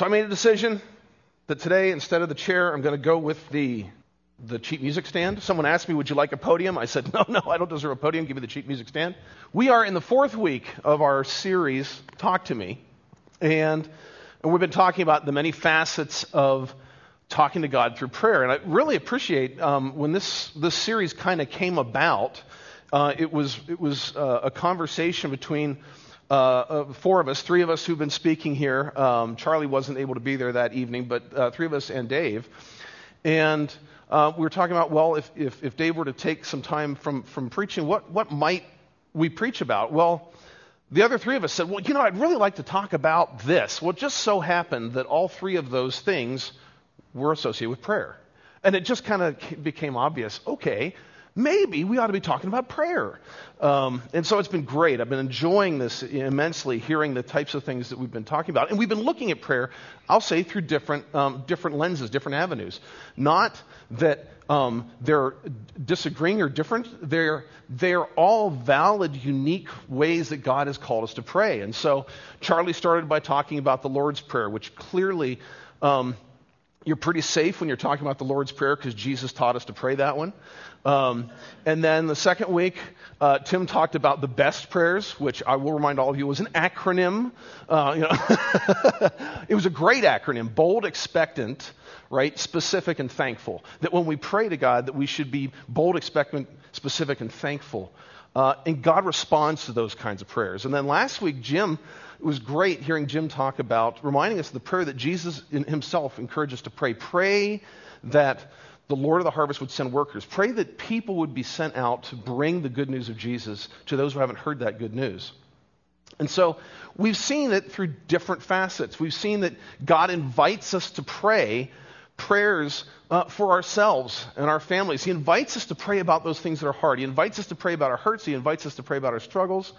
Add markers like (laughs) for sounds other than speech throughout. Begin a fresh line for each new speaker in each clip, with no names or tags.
So I made a decision that today, instead of the chair, I'm going to go with the the cheap music stand. Someone asked me, Would you like a podium? I said, (laughs) No, no, I don't deserve a podium. Give me the cheap music stand. We are in the fourth week of our series, Talk to Me. And, we've been talking about the many facets of talking to God through prayer. And I really appreciate um, when this, this series kind of came about. Uh, it was, it was uh, a conversation between uh, uh, four of us, three of us who've been speaking here. Um, Charlie wasn't able to be there that evening, but uh, three of us and Dave. And uh, we were talking about, well, if, if, if, Dave were to take some time from, from preaching, what, what might we preach about? Well, the other three of us said, well, you know, I'd really like to talk about this. Well, just so happened that all three of those things were associated with prayer. And it just kind of became obvious okay, maybe we ought to be talking about prayer. Um, and so it's been great. I've been enjoying this immensely, hearing the types of things that we've been talking about. And we've been looking at prayer, I'll say, through different, um, different lenses, different avenues. Not that um, they're disagreeing or different, they're, they're all valid, unique ways that God has called us to pray. And so Charlie started by talking about the Lord's Prayer, which clearly. Um, you're pretty safe when you're talking about the Lord's Prayer because Jesus taught us to pray that one. Um, and then the second week, uh, Tim talked about the best prayers, which I will remind all of you was an acronym. Uh, you know, (laughs) it was a great acronym: bold, expectant, right, specific, and thankful. That when we pray to God, that we should be bold, expectant, specific, and thankful. Uh, and God responds to those kinds of prayers. And then last week, Jim it was great hearing Jim talk about reminding us of the prayer that Jesus himself encouraged us to pray. Pray that the Lord of the harvest would send workers. Pray that people would be sent out to bring the good news of Jesus to those who haven't heard that good news. And so we've seen it through different facets. We've seen that God invites us to pray prayers uh, for ourselves and our families. He invites us to pray about those things that are hard. He invites us to pray about our hurts. He invites us to pray about our struggles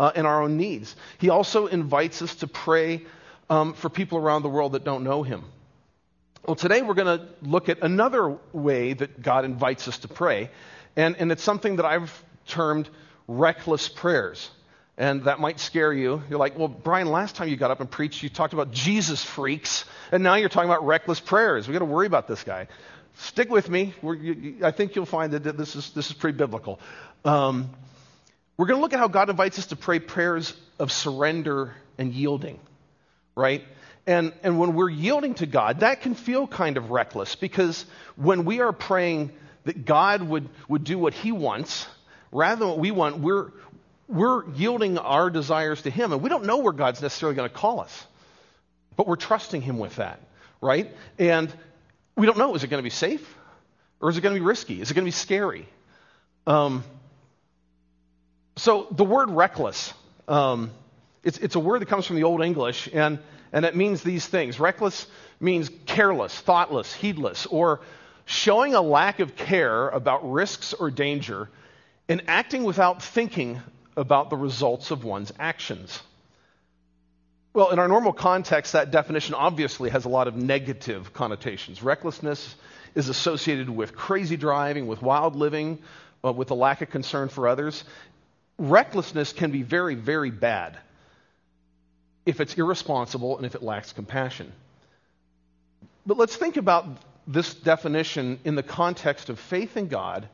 uh, and our own needs. He also invites us to pray um, for people around the world that don't know Him. Well, today we're going to look at another way that God invites us to pray, and, and it's something that I've termed reckless prayers. And that might scare you. You're like, well, Brian, last time you got up and preached, you talked about Jesus freaks, and now you're talking about reckless prayers. We've got to worry about this guy. Stick with me. You, I think you'll find that this is, this is pretty biblical. Um, we're going to look at how God invites us to pray prayers of surrender and yielding, right? And, and when we're yielding to God, that can feel kind of reckless because when we are praying that God would, would do what He wants rather than what we want, we're, we're yielding our desires to Him. And we don't know where God's necessarily going to call us, but we're trusting Him with that, right? And we don't know is it going to be safe or is it going to be risky? Is it going to be scary? Um, so the word reckless, um, it's, it's a word that comes from the Old English, and, and it means these things. Reckless means careless, thoughtless, heedless, or showing a lack of care about risks or danger and acting without thinking about the results of one's actions. Well, in our normal context, that definition obviously has a lot of negative connotations. Recklessness is associated with crazy driving, with wild living, uh, with a lack of concern for others recklessness can be very, very bad if it's irresponsible and if it lacks compassion. But let's think about this definition in the context of faith in God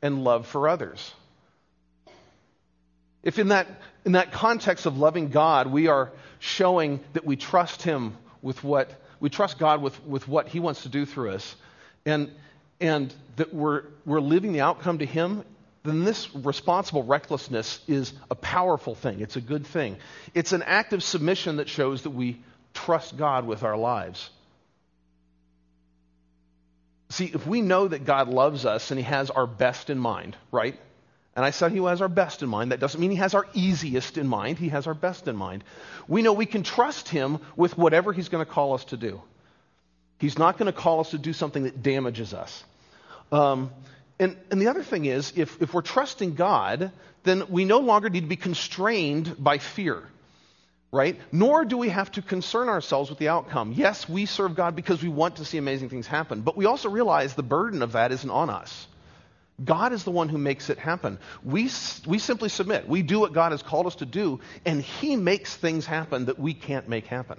and love for others. If in that, in that context of loving God, we are showing that we trust Him with what, we trust God with, with what He wants to do through us, and, and that we're, we're leaving the outcome to Him then this responsible recklessness is a powerful thing. It's a good thing. It's an act of submission that shows that we trust God with our lives. See, if we know that God loves us and He has our best in mind, right? And I said He has our best in mind. That doesn't mean He has our easiest in mind. He has our best in mind. We know we can trust Him with whatever He's going to call us to do. He's not going to call us to do something that damages us. Um, and, and the other thing is, if, if we're trusting God, then we no longer need to be constrained by fear, right? Nor do we have to concern ourselves with the outcome. Yes, we serve God because we want to see amazing things happen, but we also realize the burden of that isn't on us. God is the one who makes it happen. We, we simply submit. We do what God has called us to do, and He makes things happen that we can't make happen.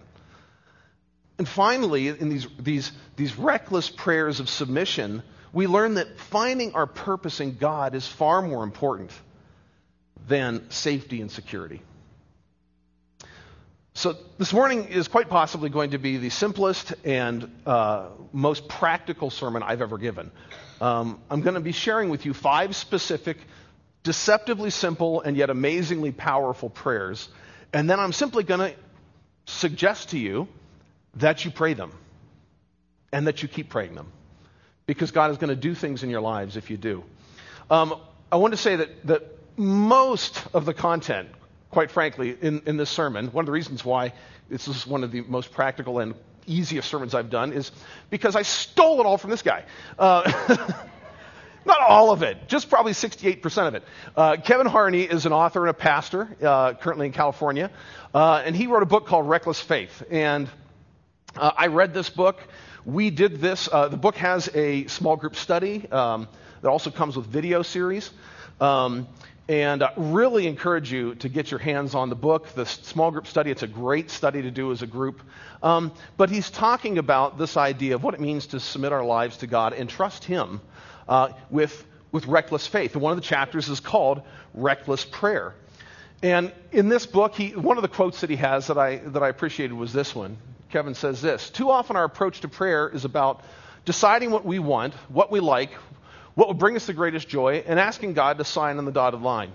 And finally, in these, these, these reckless prayers of submission, we learn that finding our purpose in God is far more important than safety and security. So, this morning is quite possibly going to be the simplest and uh, most practical sermon I've ever given. Um, I'm going to be sharing with you five specific, deceptively simple, and yet amazingly powerful prayers. And then I'm simply going to suggest to you that you pray them and that you keep praying them because God is going to do things in your lives if you do. Um, I want to say that, that most of the content, quite frankly, in, in this sermon, one of the reasons why this is one of the most practical and easiest sermons I've done is because I stole it all from this guy. Uh, (laughs) not all of it, just probably 68% of it. Uh, Kevin Harney is an author and a pastor uh, currently in California, uh, and he wrote a book called Reckless Faith. And uh, I read this book. We did this. Uh, the book has a small group study um, that also comes with video series. Um, and I really encourage you to get your hands on the book, the small group study. It's a great study to do as a group. Um, but he's talking about this idea of what it means to submit our lives to God and trust Him uh, with, with reckless faith. And one of the chapters is called Reckless Prayer. And in this book, he, one of the quotes that he has that I, that I appreciated was this one. Kevin says this Too often our approach to prayer is about deciding what we want, what we like, what will bring us the greatest joy, and asking God to sign on the dotted line.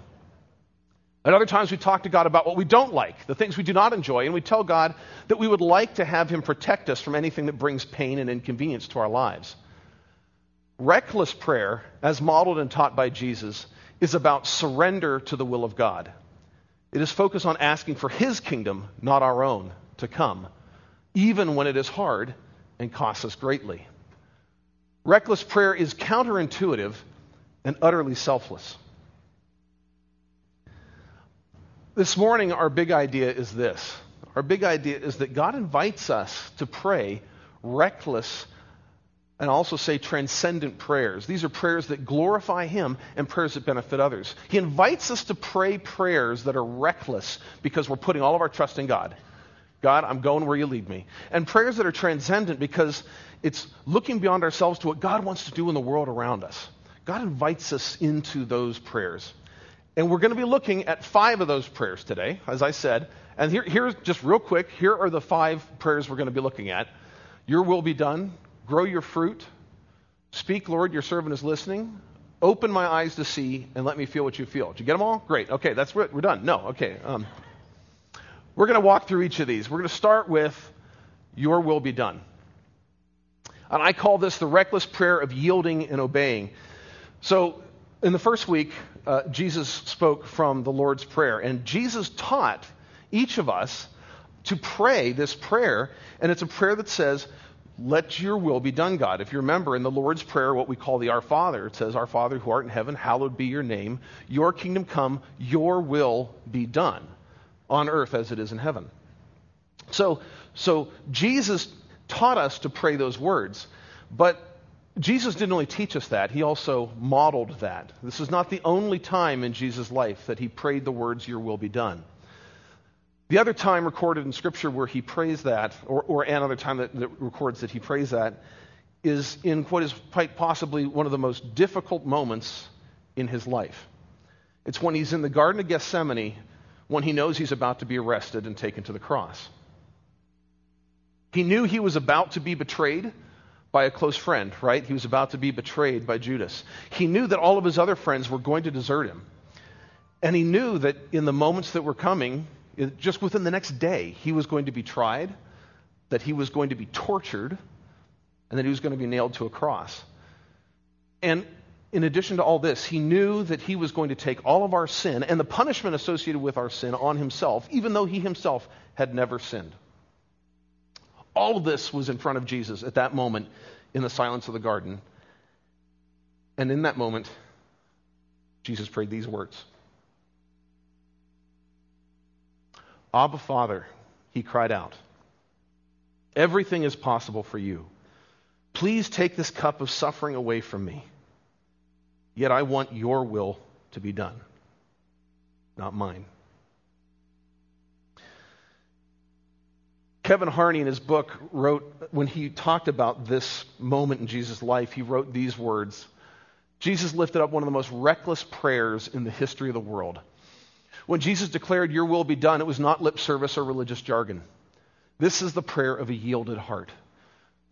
At other times, we talk to God about what we don't like, the things we do not enjoy, and we tell God that we would like to have Him protect us from anything that brings pain and inconvenience to our lives. Reckless prayer, as modeled and taught by Jesus, is about surrender to the will of God. It is focused on asking for His kingdom, not our own, to come even when it is hard and costs us greatly. Reckless prayer is counterintuitive and utterly selfless. This morning, our big idea is this. Our big idea is that God invites us to pray reckless and also say transcendent prayers. These are prayers that glorify Him and prayers that benefit others. He invites us to pray prayers that are reckless because we're putting all of our trust in God. God, I'm going where you lead me. And prayers that are transcendent because it's looking beyond ourselves to what God wants to do in the world around us. God invites us into those prayers. And we're going to be looking at five of those prayers today, as I said. And here, here's just real quick here are the five prayers we're going to be looking at Your will be done, grow your fruit, speak, Lord, your servant is listening, open my eyes to see, and let me feel what you feel. Did you get them all? Great. Okay, that's it. we're done. No, okay. Um, we're going to walk through each of these. We're going to start with, Your will be done. And I call this the reckless prayer of yielding and obeying. So, in the first week, uh, Jesus spoke from the Lord's Prayer, and Jesus taught each of us to pray this prayer, and it's a prayer that says, Let your will be done, God. If you remember in the Lord's Prayer, what we call the Our Father, it says, Our Father who art in heaven, hallowed be your name, your kingdom come, your will be done on earth as it is in heaven. So, so Jesus taught us to pray those words, but Jesus didn't only teach us that, he also modeled that. This is not the only time in Jesus' life that he prayed the words, Your will be done. The other time recorded in Scripture where he prays that, or, or another time that, that records that he prays that, is in what is quite possibly one of the most difficult moments in his life. It's when he's in the Garden of Gethsemane when he knows he's about to be arrested and taken to the cross. He knew he was about to be betrayed by a close friend, right? He was about to be betrayed by Judas. He knew that all of his other friends were going to desert him. And he knew that in the moments that were coming, just within the next day, he was going to be tried, that he was going to be tortured, and that he was going to be nailed to a cross. And in addition to all this, he knew that he was going to take all of our sin and the punishment associated with our sin on himself, even though he himself had never sinned. All of this was in front of Jesus at that moment in the silence of the garden. And in that moment, Jesus prayed these words Abba, Father, he cried out, everything is possible for you. Please take this cup of suffering away from me. Yet I want your will to be done, not mine. Kevin Harney, in his book, wrote, when he talked about this moment in Jesus' life, he wrote these words Jesus lifted up one of the most reckless prayers in the history of the world. When Jesus declared, Your will be done, it was not lip service or religious jargon. This is the prayer of a yielded heart.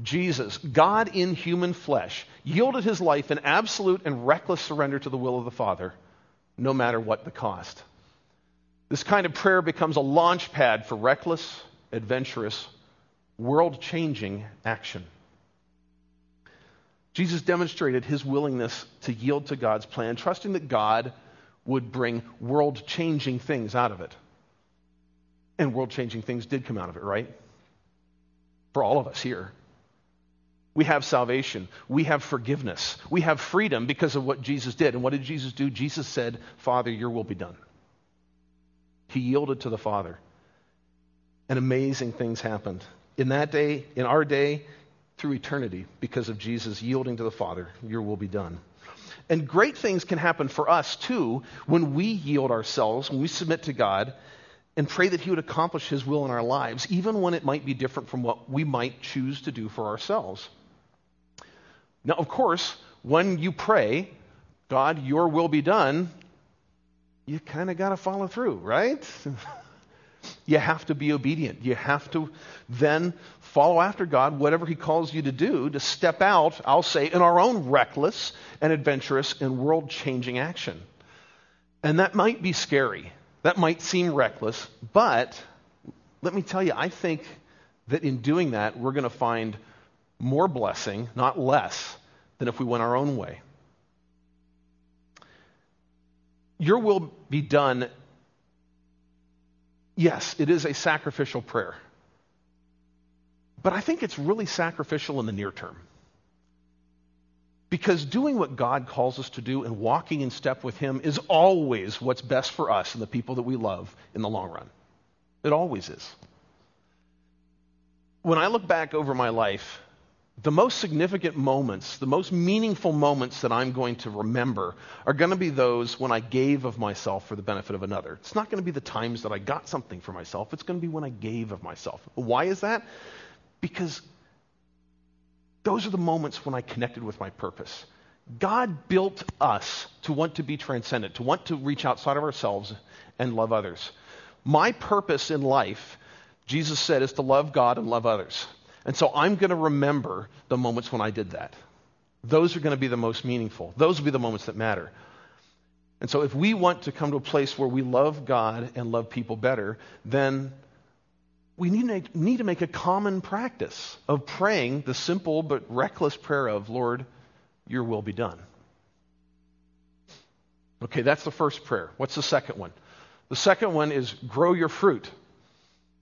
Jesus, God in human flesh, yielded his life in absolute and reckless surrender to the will of the Father, no matter what the cost. This kind of prayer becomes a launch pad for reckless, adventurous, world changing action. Jesus demonstrated his willingness to yield to God's plan, trusting that God would bring world changing things out of it. And world changing things did come out of it, right? For all of us here. We have salvation. We have forgiveness. We have freedom because of what Jesus did. And what did Jesus do? Jesus said, Father, your will be done. He yielded to the Father. And amazing things happened. In that day, in our day, through eternity, because of Jesus yielding to the Father, your will be done. And great things can happen for us too when we yield ourselves, when we submit to God and pray that He would accomplish His will in our lives, even when it might be different from what we might choose to do for ourselves. Now, of course, when you pray, God, your will be done, you kind of got to follow through, right? (laughs) you have to be obedient. You have to then follow after God, whatever He calls you to do, to step out, I'll say, in our own reckless and adventurous and world changing action. And that might be scary. That might seem reckless. But let me tell you, I think that in doing that, we're going to find more blessing, not less, than if we went our own way. Your will be done. Yes, it is a sacrificial prayer. But I think it's really sacrificial in the near term. Because doing what God calls us to do and walking in step with Him is always what's best for us and the people that we love in the long run. It always is. When I look back over my life, the most significant moments, the most meaningful moments that I'm going to remember are going to be those when I gave of myself for the benefit of another. It's not going to be the times that I got something for myself. It's going to be when I gave of myself. Why is that? Because those are the moments when I connected with my purpose. God built us to want to be transcendent, to want to reach outside of ourselves and love others. My purpose in life, Jesus said, is to love God and love others. And so I'm going to remember the moments when I did that. Those are going to be the most meaningful. Those will be the moments that matter. And so if we want to come to a place where we love God and love people better, then we need, need to make a common practice of praying the simple but reckless prayer of, Lord, your will be done. Okay, that's the first prayer. What's the second one? The second one is grow your fruit.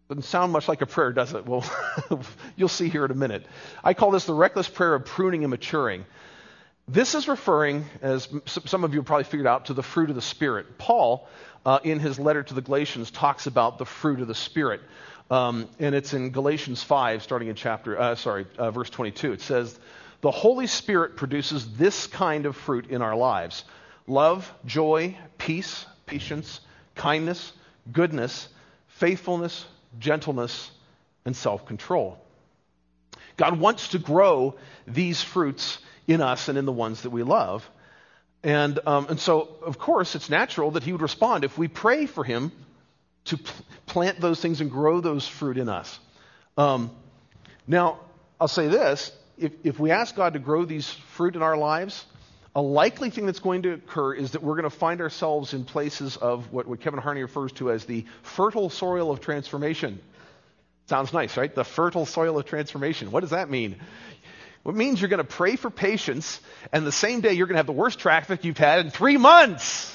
Doesn't sound much like a prayer, does it? Well, (laughs) you'll see here in a minute. I call this the reckless prayer of pruning and maturing. This is referring, as some of you probably figured out, to the fruit of the Spirit. Paul, uh, in his letter to the Galatians, talks about the fruit of the Spirit. Um, and it's in Galatians 5, starting in chapter, uh, sorry, uh, verse 22. It says, The Holy Spirit produces this kind of fruit in our lives love, joy, peace, patience, kindness, goodness, faithfulness, gentleness, and self control. God wants to grow these fruits in us and in the ones that we love. And, um, and so, of course, it's natural that He would respond if we pray for Him to pl- plant those things and grow those fruit in us. Um, now, I'll say this if, if we ask God to grow these fruit in our lives, a likely thing that's going to occur is that we're going to find ourselves in places of what, what Kevin Harney refers to as the fertile soil of transformation. Sounds nice, right? The fertile soil of transformation. What does that mean? It means you're going to pray for patience, and the same day you're going to have the worst traffic you've had in three months.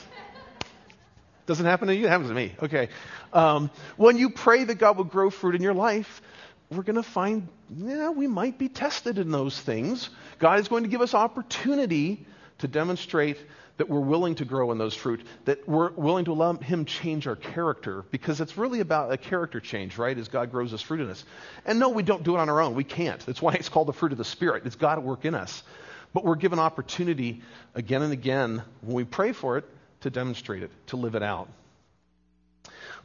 Doesn't happen to you? It happens to me. Okay. Um, when you pray that God will grow fruit in your life, we're going to find, yeah, we might be tested in those things. God is going to give us opportunity to demonstrate that we're willing to grow in those fruit, that we're willing to allow Him change our character, because it's really about a character change, right? As God grows His fruit in us. And no, we don't do it on our own. We can't. That's why it's called the fruit of the Spirit. It's God to work in us. But we're given opportunity again and again when we pray for it to demonstrate it, to live it out.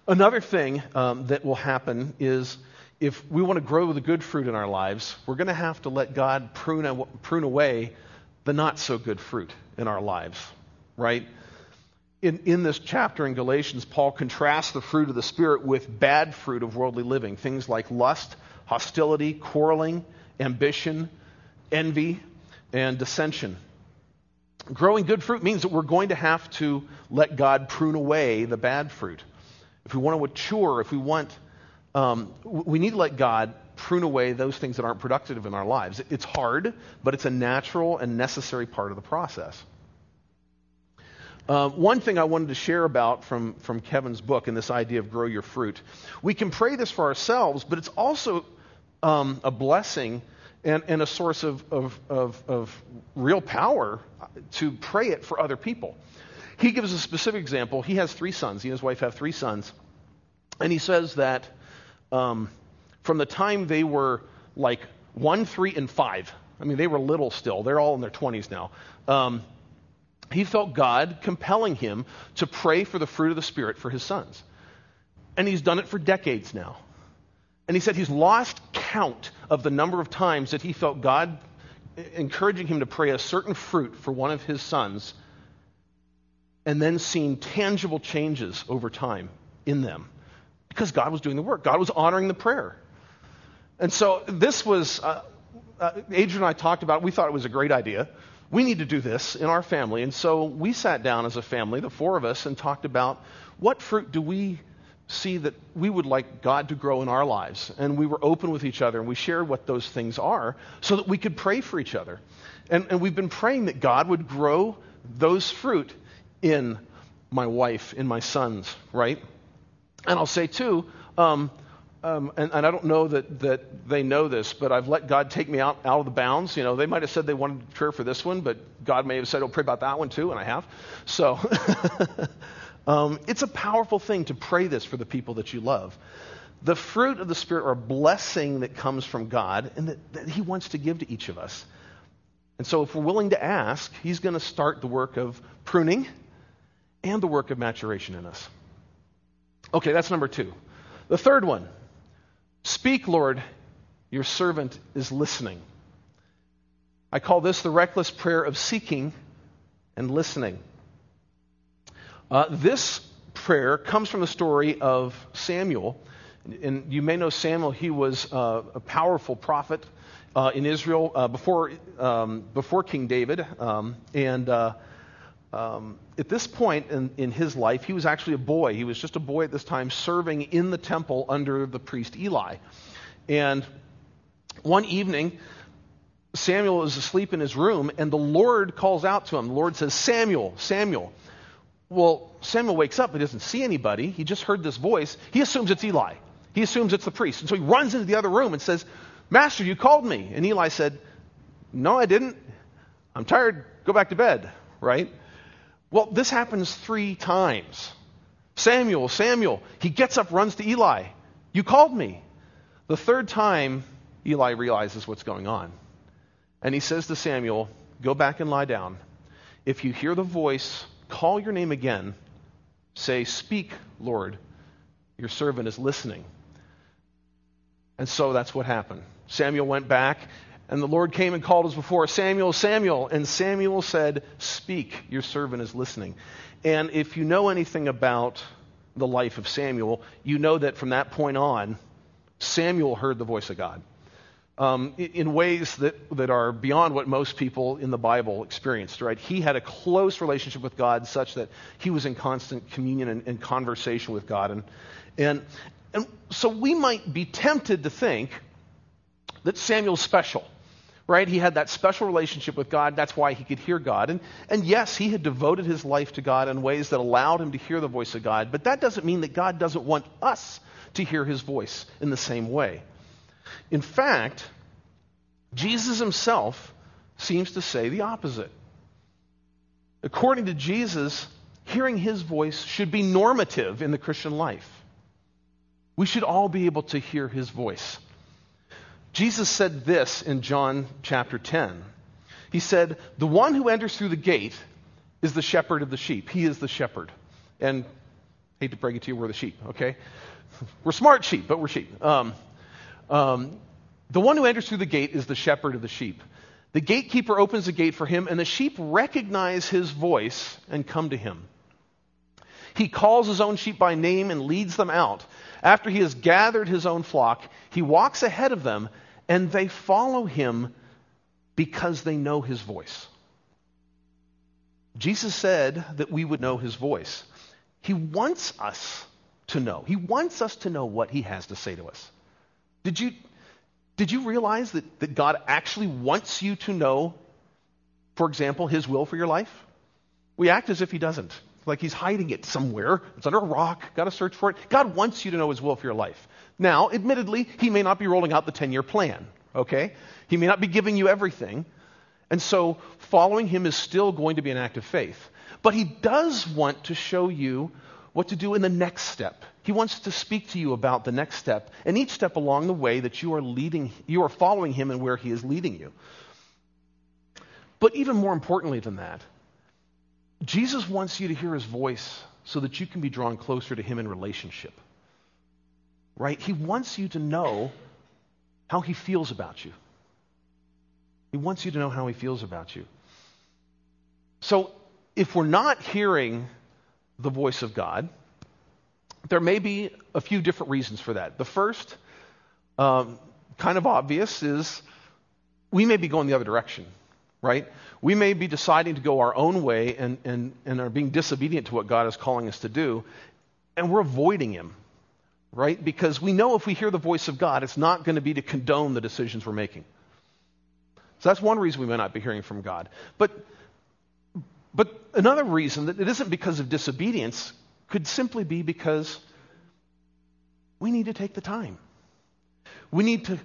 Another thing um, that will happen is if we want to grow the good fruit in our lives, we're going to have to let God prune, prune away the not so good fruit in our lives, right? In, in this chapter in Galatians, Paul contrasts the fruit of the Spirit with bad fruit of worldly living, things like lust, hostility, quarreling, ambition, envy, and dissension. Growing good fruit means that we're going to have to let God prune away the bad fruit. If we want to mature, if we want, um, we need to let God prune away those things that aren't productive in our lives. It's hard, but it's a natural and necessary part of the process. Uh, one thing I wanted to share about from, from Kevin's book and this idea of grow your fruit, we can pray this for ourselves, but it's also um, a blessing and, and a source of, of, of, of real power to pray it for other people. He gives a specific example. He has three sons. He and his wife have three sons. And he says that um, from the time they were like one, three, and five. I mean, they were little still. They're all in their 20s now. Um, he felt God compelling him to pray for the fruit of the Spirit for his sons. And he's done it for decades now. And he said he's lost count of the number of times that he felt God encouraging him to pray a certain fruit for one of his sons and then seen tangible changes over time in them because God was doing the work. God was honoring the prayer. And so this was, uh, uh, Adrian and I talked about, it. we thought it was a great idea. We need to do this in our family. And so we sat down as a family, the four of us, and talked about what fruit do we see that we would like God to grow in our lives. And we were open with each other and we shared what those things are so that we could pray for each other. And, and we've been praying that God would grow those fruit in my wife, in my sons, right? And I'll say, too, um, um, and, and, I don't know that, that they know this, but I've let God take me out, out of the bounds. You know, they might have said they wanted prayer for this one, but God may have said, oh, pray about that one too, and I have. So (laughs) um, it's a powerful thing to pray this for the people that you love. The fruit of the Spirit are a blessing that comes from God and that, that He wants to give to each of us. And so if we're willing to ask, He's going to start the work of pruning and the work of maturation in us. Okay, that's number two. The third one Speak, Lord, your servant is listening. I call this the reckless prayer of seeking and listening. Uh, this prayer comes from the story of Samuel. And you may know Samuel, he was uh, a powerful prophet uh, in Israel uh, before, um, before King David. Um, and uh, um, at this point in, in his life, he was actually a boy. He was just a boy at this time, serving in the temple under the priest Eli. And one evening, Samuel is asleep in his room, and the Lord calls out to him. The Lord says, Samuel, Samuel. Well, Samuel wakes up. He doesn't see anybody. He just heard this voice. He assumes it's Eli. He assumes it's the priest. And so he runs into the other room and says, Master, you called me. And Eli said, No, I didn't. I'm tired. Go back to bed, right? Well, this happens three times. Samuel, Samuel, he gets up, runs to Eli. You called me. The third time, Eli realizes what's going on. And he says to Samuel, Go back and lie down. If you hear the voice, call your name again. Say, Speak, Lord. Your servant is listening. And so that's what happened. Samuel went back, and the Lord came and called us before, Samuel, Samuel. And Samuel said, Speak, your servant is listening. And if you know anything about the life of Samuel, you know that from that point on, Samuel heard the voice of God um, in ways that, that are beyond what most people in the Bible experienced, right? He had a close relationship with God such that he was in constant communion and, and conversation with God. And, and, and so we might be tempted to think that Samuel's special right? He had that special relationship with God. That's why he could hear God. And, and yes, he had devoted his life to God in ways that allowed him to hear the voice of God, but that doesn't mean that God doesn't want us to hear his voice in the same way. In fact, Jesus himself seems to say the opposite. According to Jesus, hearing his voice should be normative in the Christian life. We should all be able to hear his voice. Jesus said this in John chapter 10. He said, The one who enters through the gate is the shepherd of the sheep. He is the shepherd. And hate to break it to you, we're the sheep, okay? (laughs) we're smart sheep, but we're sheep. Um, um, the one who enters through the gate is the shepherd of the sheep. The gatekeeper opens the gate for him, and the sheep recognize his voice and come to him. He calls his own sheep by name and leads them out. After he has gathered his own flock, he walks ahead of them and they follow him because they know his voice. Jesus said that we would know his voice. He wants us to know. He wants us to know what he has to say to us. Did you, did you realize that, that God actually wants you to know, for example, his will for your life? We act as if he doesn't like he's hiding it somewhere. It's under a rock. Got to search for it. God wants you to know his will for your life. Now, admittedly, he may not be rolling out the 10 year plan, okay? He may not be giving you everything. And so following him is still going to be an act of faith. But he does want to show you what to do in the next step. He wants to speak to you about the next step and each step along the way that you are leading you are following him and where he is leading you. But even more importantly than that, Jesus wants you to hear his voice so that you can be drawn closer to him in relationship. Right? He wants you to know how he feels about you. He wants you to know how he feels about you. So, if we're not hearing the voice of God, there may be a few different reasons for that. The first, um, kind of obvious, is we may be going the other direction right? We may be deciding to go our own way and, and, and are being disobedient to what God is calling us to do, and we're avoiding Him, right? Because we know if we hear the voice of God, it's not going to be to condone the decisions we're making. So that's one reason we may not be hearing from God. But, but another reason that it isn't because of disobedience could simply be because we need to take the time. We need to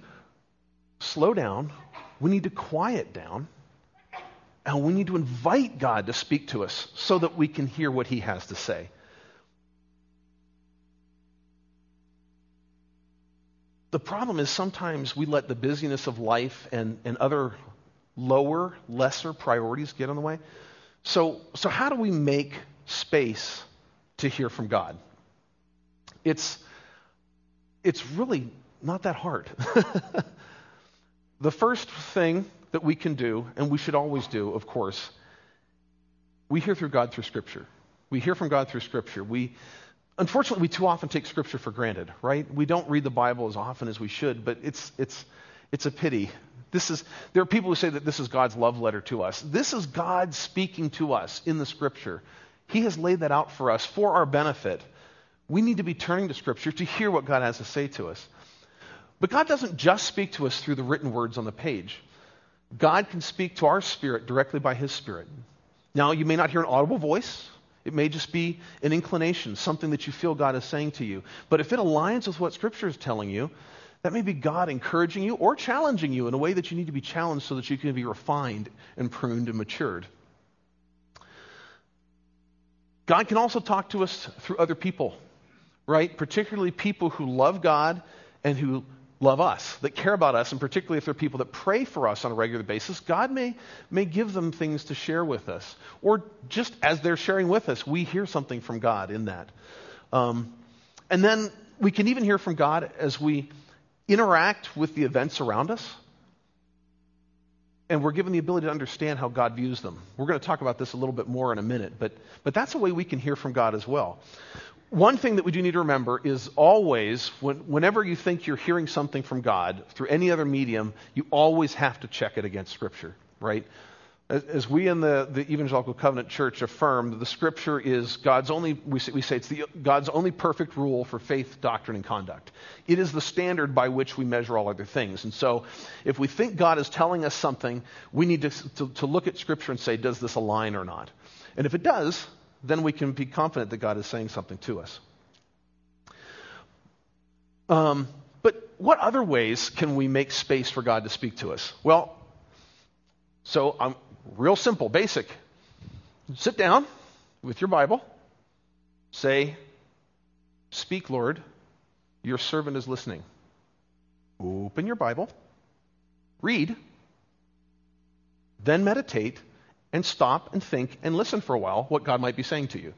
slow down. We need to quiet down and we need to invite God to speak to us so that we can hear what He has to say. The problem is sometimes we let the busyness of life and, and other lower, lesser priorities get in the way. So, so, how do we make space to hear from God? It's, it's really not that hard. (laughs) the first thing that we can do, and we should always do, of course, we hear through God through Scripture. We hear from God through Scripture. We, unfortunately, we too often take Scripture for granted, right? We don't read the Bible as often as we should, but it's, it's, it's a pity. This is, there are people who say that this is God's love letter to us. This is God speaking to us in the Scripture. He has laid that out for us for our benefit. We need to be turning to Scripture to hear what God has to say to us. But God doesn't just speak to us through the written words on the page. God can speak to our spirit directly by his spirit. Now, you may not hear an audible voice. It may just be an inclination, something that you feel God is saying to you. But if it aligns with what Scripture is telling you, that may be God encouraging you or challenging you in a way that you need to be challenged so that you can be refined and pruned and matured. God can also talk to us through other people, right? Particularly people who love God and who love us, that care about us, and particularly if they're people that pray for us on a regular basis, God may, may give them things to share with us. Or just as they're sharing with us, we hear something from God in that. Um, and then we can even hear from God as we interact with the events around us. And we're given the ability to understand how God views them. We're going to talk about this a little bit more in a minute, but, but that's a way we can hear from God as well. One thing that we do need to remember is always, when, whenever you think you're hearing something from God through any other medium, you always have to check it against Scripture, right? As, as we in the, the Evangelical Covenant Church affirm, the Scripture is God's only, we say, we say it's the, God's only perfect rule for faith, doctrine, and conduct. It is the standard by which we measure all other things. And so, if we think God is telling us something, we need to, to, to look at Scripture and say, does this align or not? And if it does, then we can be confident that God is saying something to us. Um, but what other ways can we make space for God to speak to us? Well, so I'm um, real simple, basic. Sit down with your Bible, say, Speak, Lord, your servant is listening. Open your Bible, read, then meditate and stop and think and listen for a while what God might be saying to you.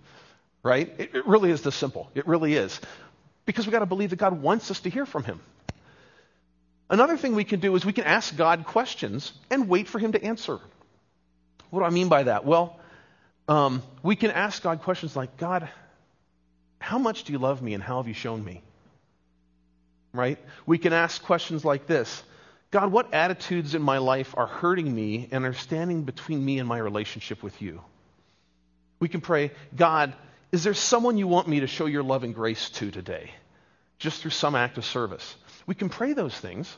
Right? It, it really is this simple. It really is. Because we've got to believe that God wants us to hear from Him. Another thing we can do is we can ask God questions and wait for Him to answer. What do I mean by that? Well, um, we can ask God questions like, God, how much do you love me and how have you shown me? Right? We can ask questions like this God, what attitudes in my life are hurting me and are standing between me and my relationship with you? We can pray, God, is there someone you want me to show your love and grace to today? Just through some act of service. We can pray those things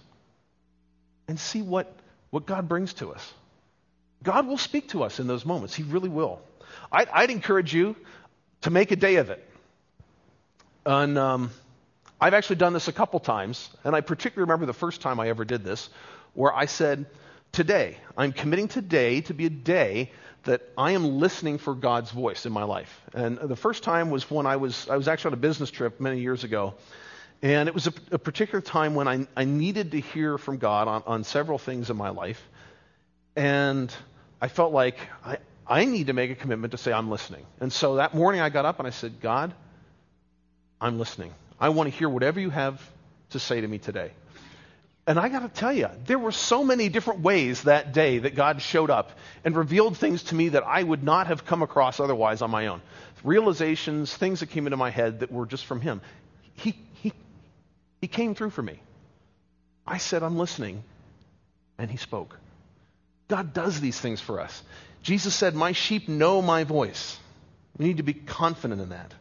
and see what, what God brings to us. God will speak to us in those moments. He really will. I'd, I'd encourage you to make a day of it. And, um, I've actually done this a couple times, and I particularly remember the first time I ever did this, where I said, Today, I'm committing today to be a day that I am listening for God's voice in my life. And the first time was when I was, I was actually on a business trip many years ago. And it was a, a particular time when I, I needed to hear from God on, on several things in my life. And I felt like I, I need to make a commitment to say, I'm listening. And so that morning I got up and I said, God, I'm listening. I want to hear whatever you have to say to me today. And I got to tell you, there were so many different ways that day that God showed up and revealed things to me that I would not have come across otherwise on my own. Realizations, things that came into my head that were just from Him. He, he, he came through for me. I said, I'm listening, and He spoke. God does these things for us. Jesus said, My sheep know my voice. We need to be confident in that.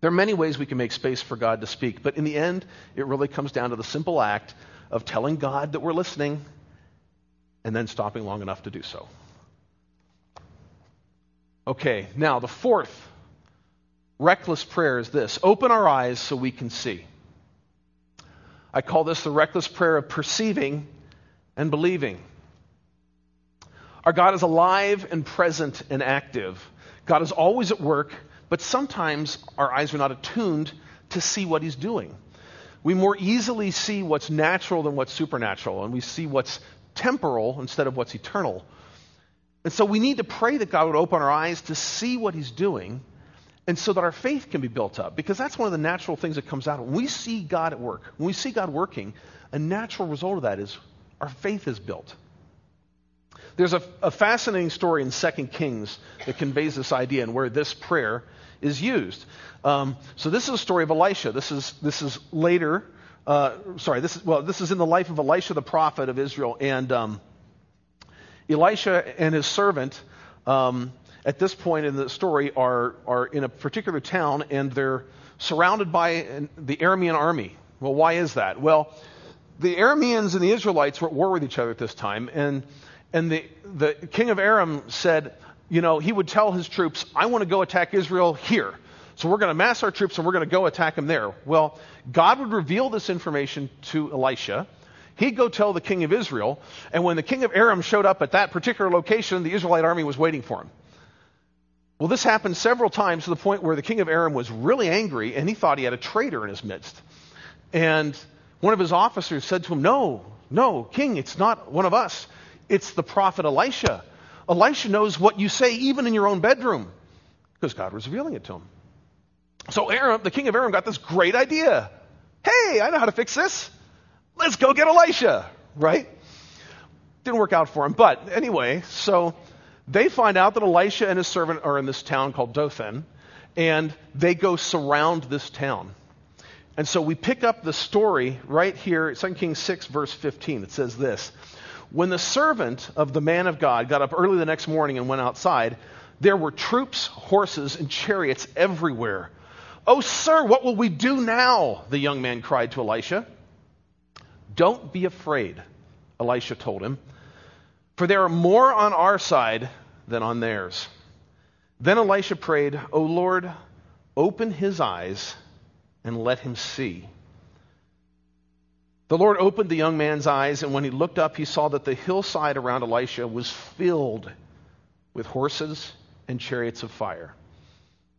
There are many ways we can make space for God to speak, but in the end, it really comes down to the simple act of telling God that we're listening and then stopping long enough to do so. Okay, now the fourth reckless prayer is this open our eyes so we can see. I call this the reckless prayer of perceiving and believing. Our God is alive and present and active. God is always at work but sometimes our eyes are not attuned to see what he's doing. We more easily see what's natural than what's supernatural, and we see what's temporal instead of what's eternal. And so we need to pray that God would open our eyes to see what he's doing and so that our faith can be built up because that's one of the natural things that comes out when we see god at work when we see god working a natural result of that is our faith is built there's a, a fascinating story in 2 kings that conveys this idea and where this prayer is used. Um, so this is a story of Elisha. This is, this is later, uh, sorry, this is, well, this is in the life of Elisha the prophet of Israel. And um, Elisha and his servant, um, at this point in the story, are, are in a particular town and they're surrounded by the Aramean army. Well, why is that? Well, the Arameans and the Israelites were at war with each other at this time, and, and the, the king of Aram said, you know, he would tell his troops, I want to go attack Israel here. So we're going to mass our troops and we're going to go attack them there. Well, God would reveal this information to Elisha. He'd go tell the king of Israel. And when the king of Aram showed up at that particular location, the Israelite army was waiting for him. Well, this happened several times to the point where the king of Aram was really angry and he thought he had a traitor in his midst. And one of his officers said to him, No, no, king, it's not one of us. It's the prophet Elisha. Elisha knows what you say even in your own bedroom because God was revealing it to him. So Aram, the king of Aram got this great idea. Hey, I know how to fix this. Let's go get Elisha, right? Didn't work out for him. But anyway, so they find out that Elisha and his servant are in this town called Dothan, and they go surround this town. And so we pick up the story right here, 2 Kings 6, verse 15. It says this when the servant of the man of God got up early the next morning and went outside, there were troops, horses, and chariots everywhere. Oh, sir, what will we do now? The young man cried to Elisha. Don't be afraid, Elisha told him, for there are more on our side than on theirs. Then Elisha prayed, O oh, Lord, open his eyes and let him see. The Lord opened the young man's eyes, and when he looked up, he saw that the hillside around Elisha was filled with horses and chariots of fire.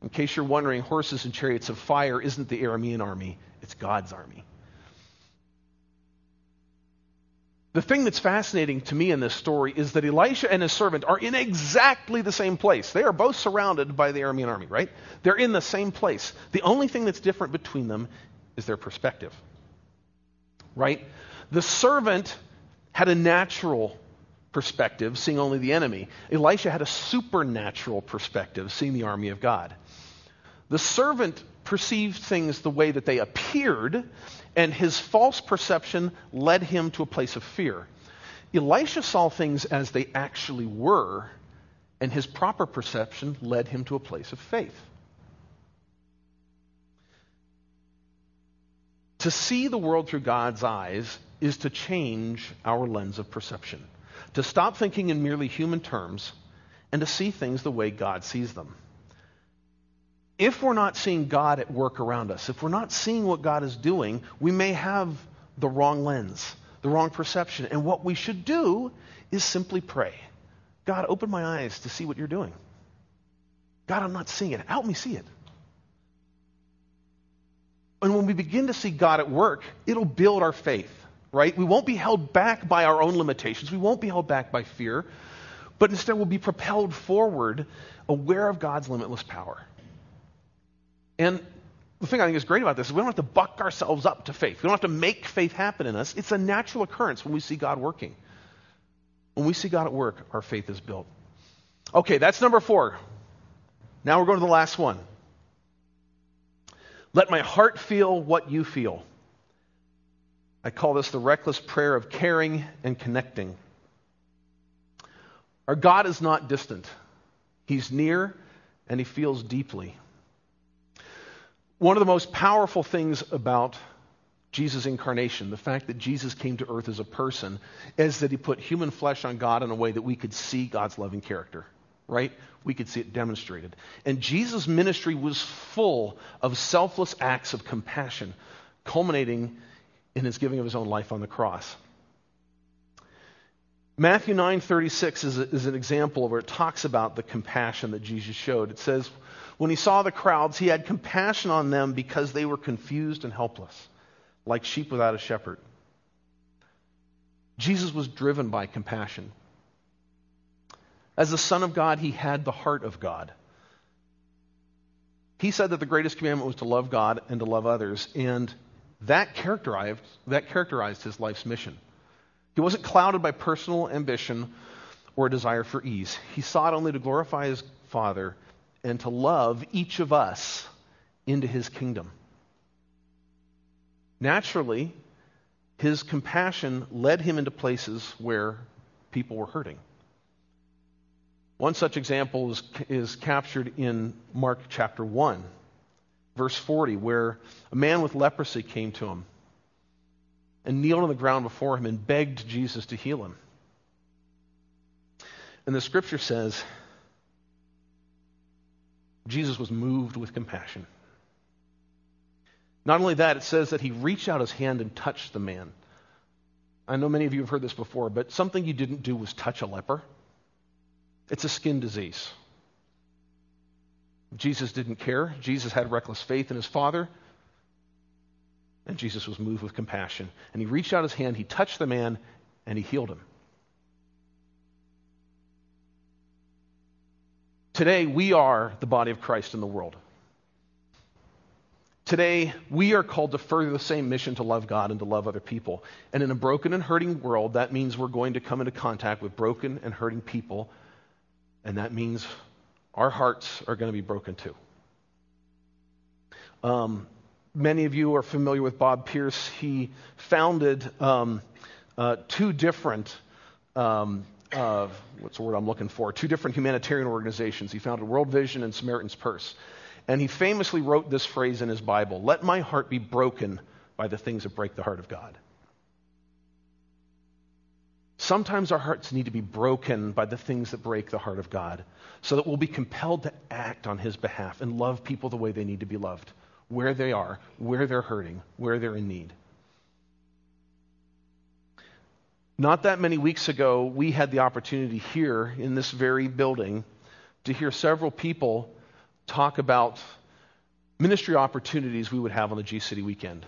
In case you're wondering, horses and chariots of fire isn't the Aramean army, it's God's army. The thing that's fascinating to me in this story is that Elisha and his servant are in exactly the same place. They are both surrounded by the Aramean army, right? They're in the same place. The only thing that's different between them is their perspective right? The servant had a natural perspective, seeing only the enemy. Elisha had a supernatural perspective, seeing the army of God. The servant perceived things the way that they appeared, and his false perception led him to a place of fear. Elisha saw things as they actually were, and his proper perception led him to a place of faith. To see the world through God's eyes is to change our lens of perception, to stop thinking in merely human terms, and to see things the way God sees them. If we're not seeing God at work around us, if we're not seeing what God is doing, we may have the wrong lens, the wrong perception. And what we should do is simply pray God, open my eyes to see what you're doing. God, I'm not seeing it. Help me see it. And when we begin to see God at work, it'll build our faith, right? We won't be held back by our own limitations. We won't be held back by fear, but instead we'll be propelled forward, aware of God's limitless power. And the thing I think is great about this is we don't have to buck ourselves up to faith. We don't have to make faith happen in us. It's a natural occurrence when we see God working. When we see God at work, our faith is built. Okay, that's number four. Now we're going to the last one. Let my heart feel what you feel. I call this the reckless prayer of caring and connecting. Our God is not distant, He's near and He feels deeply. One of the most powerful things about Jesus' incarnation, the fact that Jesus came to earth as a person, is that He put human flesh on God in a way that we could see God's loving character right? We could see it demonstrated. And Jesus' ministry was full of selfless acts of compassion, culminating in his giving of his own life on the cross. Matthew 9:36 is, is an example where it talks about the compassion that Jesus showed. It says, "When he saw the crowds, he had compassion on them because they were confused and helpless, like sheep without a shepherd." Jesus was driven by compassion. As the Son of God, he had the heart of God. He said that the greatest commandment was to love God and to love others, and that characterized, that characterized his life's mission. He wasn't clouded by personal ambition or a desire for ease. He sought only to glorify his Father and to love each of us into his kingdom. Naturally, his compassion led him into places where people were hurting. One such example is, is captured in Mark chapter 1, verse 40, where a man with leprosy came to him and kneeled on the ground before him and begged Jesus to heal him. And the scripture says Jesus was moved with compassion. Not only that, it says that he reached out his hand and touched the man. I know many of you have heard this before, but something you didn't do was touch a leper. It's a skin disease. Jesus didn't care. Jesus had reckless faith in his Father. And Jesus was moved with compassion. And he reached out his hand, he touched the man, and he healed him. Today, we are the body of Christ in the world. Today, we are called to further the same mission to love God and to love other people. And in a broken and hurting world, that means we're going to come into contact with broken and hurting people and that means our hearts are going to be broken too. Um, many of you are familiar with Bob Pierce. He founded um, uh, two different, um, uh, what's the word I'm looking for? Two different humanitarian organizations. He founded World Vision and Samaritan's Purse. And he famously wrote this phrase in his Bible Let my heart be broken by the things that break the heart of God. Sometimes our hearts need to be broken by the things that break the heart of God so that we'll be compelled to act on His behalf and love people the way they need to be loved, where they are, where they're hurting, where they're in need. Not that many weeks ago, we had the opportunity here in this very building to hear several people talk about ministry opportunities we would have on the G City weekend.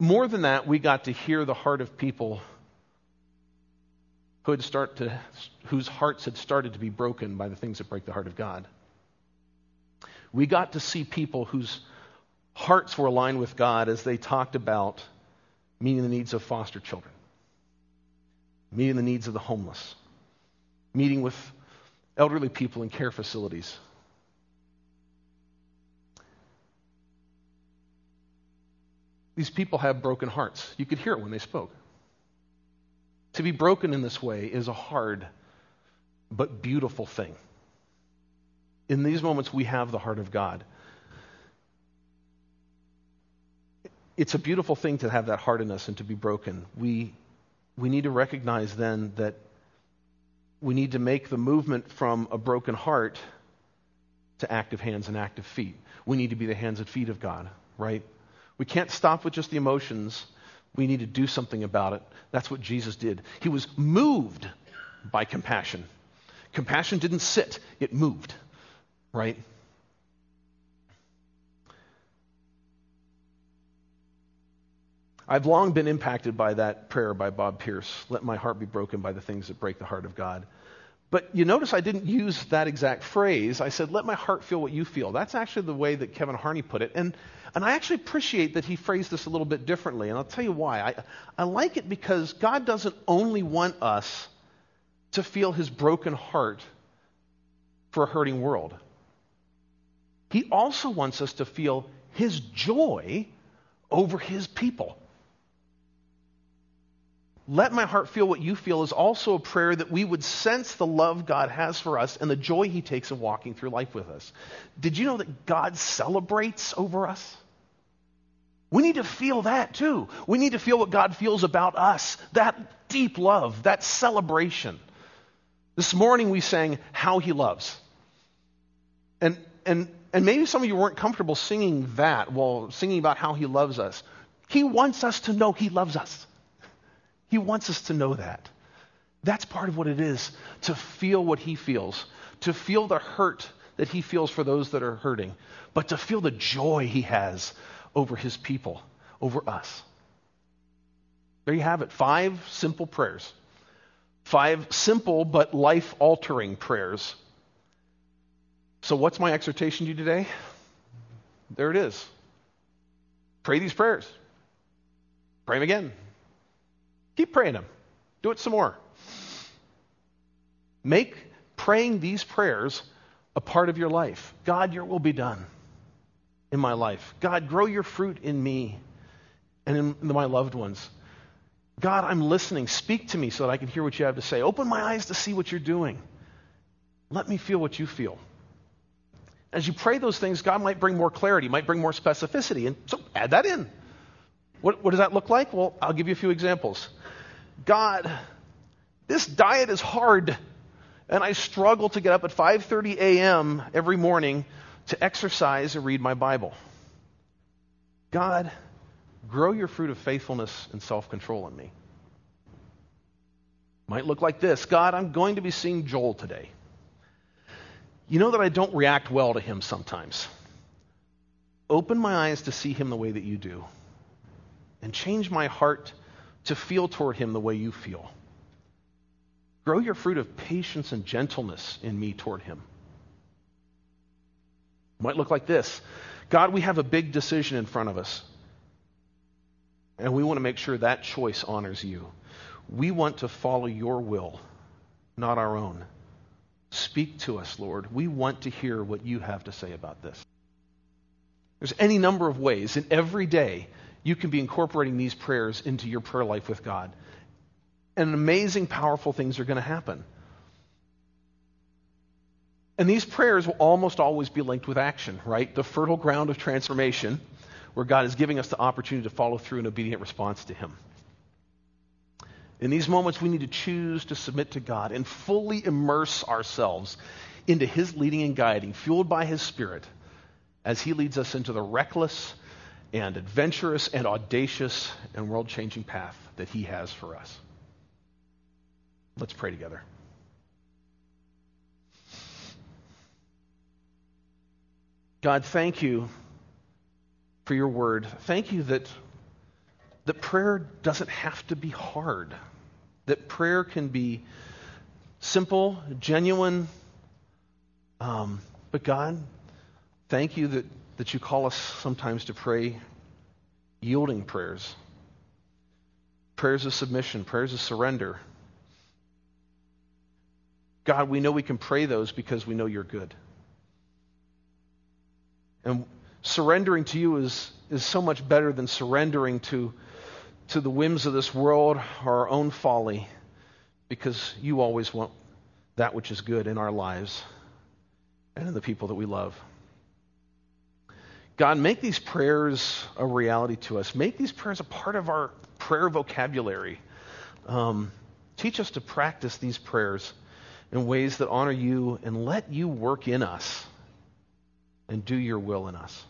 More than that, we got to hear the heart of people who had start to, whose hearts had started to be broken by the things that break the heart of God. We got to see people whose hearts were aligned with God as they talked about meeting the needs of foster children, meeting the needs of the homeless, meeting with elderly people in care facilities. These people have broken hearts. You could hear it when they spoke. To be broken in this way is a hard but beautiful thing. In these moments, we have the heart of God. It's a beautiful thing to have that heart in us and to be broken. We, we need to recognize then that we need to make the movement from a broken heart to active hands and active feet. We need to be the hands and feet of God, right? We can't stop with just the emotions we need to do something about it. That's what Jesus did. He was moved by compassion. Compassion didn't sit, it moved, right? I've long been impacted by that prayer by Bob Pierce let my heart be broken by the things that break the heart of God. But you notice I didn't use that exact phrase. I said, let my heart feel what you feel. That's actually the way that Kevin Harney put it. And, and I actually appreciate that he phrased this a little bit differently. And I'll tell you why. I, I like it because God doesn't only want us to feel his broken heart for a hurting world, he also wants us to feel his joy over his people let my heart feel what you feel is also a prayer that we would sense the love God has for us and the joy he takes in walking through life with us. Did you know that God celebrates over us? We need to feel that too. We need to feel what God feels about us that deep love, that celebration. This morning we sang How He Loves. And, and, and maybe some of you weren't comfortable singing that while singing about how He loves us. He wants us to know He loves us. He wants us to know that. That's part of what it is to feel what he feels, to feel the hurt that he feels for those that are hurting, but to feel the joy he has over his people, over us. There you have it five simple prayers, five simple but life altering prayers. So, what's my exhortation to you today? There it is. Pray these prayers, pray them again. Keep praying them. Do it some more. Make praying these prayers a part of your life. God, your will be done in my life. God, grow your fruit in me and in my loved ones. God, I'm listening. Speak to me so that I can hear what you have to say. Open my eyes to see what you're doing. Let me feel what you feel. As you pray those things, God might bring more clarity, might bring more specificity. And so add that in. What, what does that look like? Well, I'll give you a few examples. God, this diet is hard, and I struggle to get up at 5:30 a.m. every morning to exercise and read my Bible. God, grow your fruit of faithfulness and self-control in me. Might look like this. God, I'm going to be seeing Joel today. You know that I don't react well to him sometimes. Open my eyes to see him the way that you do and change my heart to feel toward him the way you feel. Grow your fruit of patience and gentleness in me toward him. It might look like this God, we have a big decision in front of us. And we want to make sure that choice honors you. We want to follow your will, not our own. Speak to us, Lord. We want to hear what you have to say about this. There's any number of ways in every day you can be incorporating these prayers into your prayer life with God. And amazing, powerful things are going to happen. And these prayers will almost always be linked with action, right? The fertile ground of transformation where God is giving us the opportunity to follow through an obedient response to Him. In these moments, we need to choose to submit to God and fully immerse ourselves into His leading and guiding, fueled by His Spirit, as He leads us into the reckless and adventurous and audacious and world changing path that He has for us. Let's pray together. God, thank you for your word. Thank you that, that prayer doesn't have to be hard, that prayer can be simple, genuine. Um, but God, thank you that that you call us sometimes to pray yielding prayers, prayers of submission, prayers of surrender. God, we know we can pray those because we know you're good. And surrendering to you is, is so much better than surrendering to, to the whims of this world or our own folly because you always want that which is good in our lives and in the people that we love. God, make these prayers a reality to us. Make these prayers a part of our prayer vocabulary. Um, teach us to practice these prayers in ways that honor you and let you work in us and do your will in us.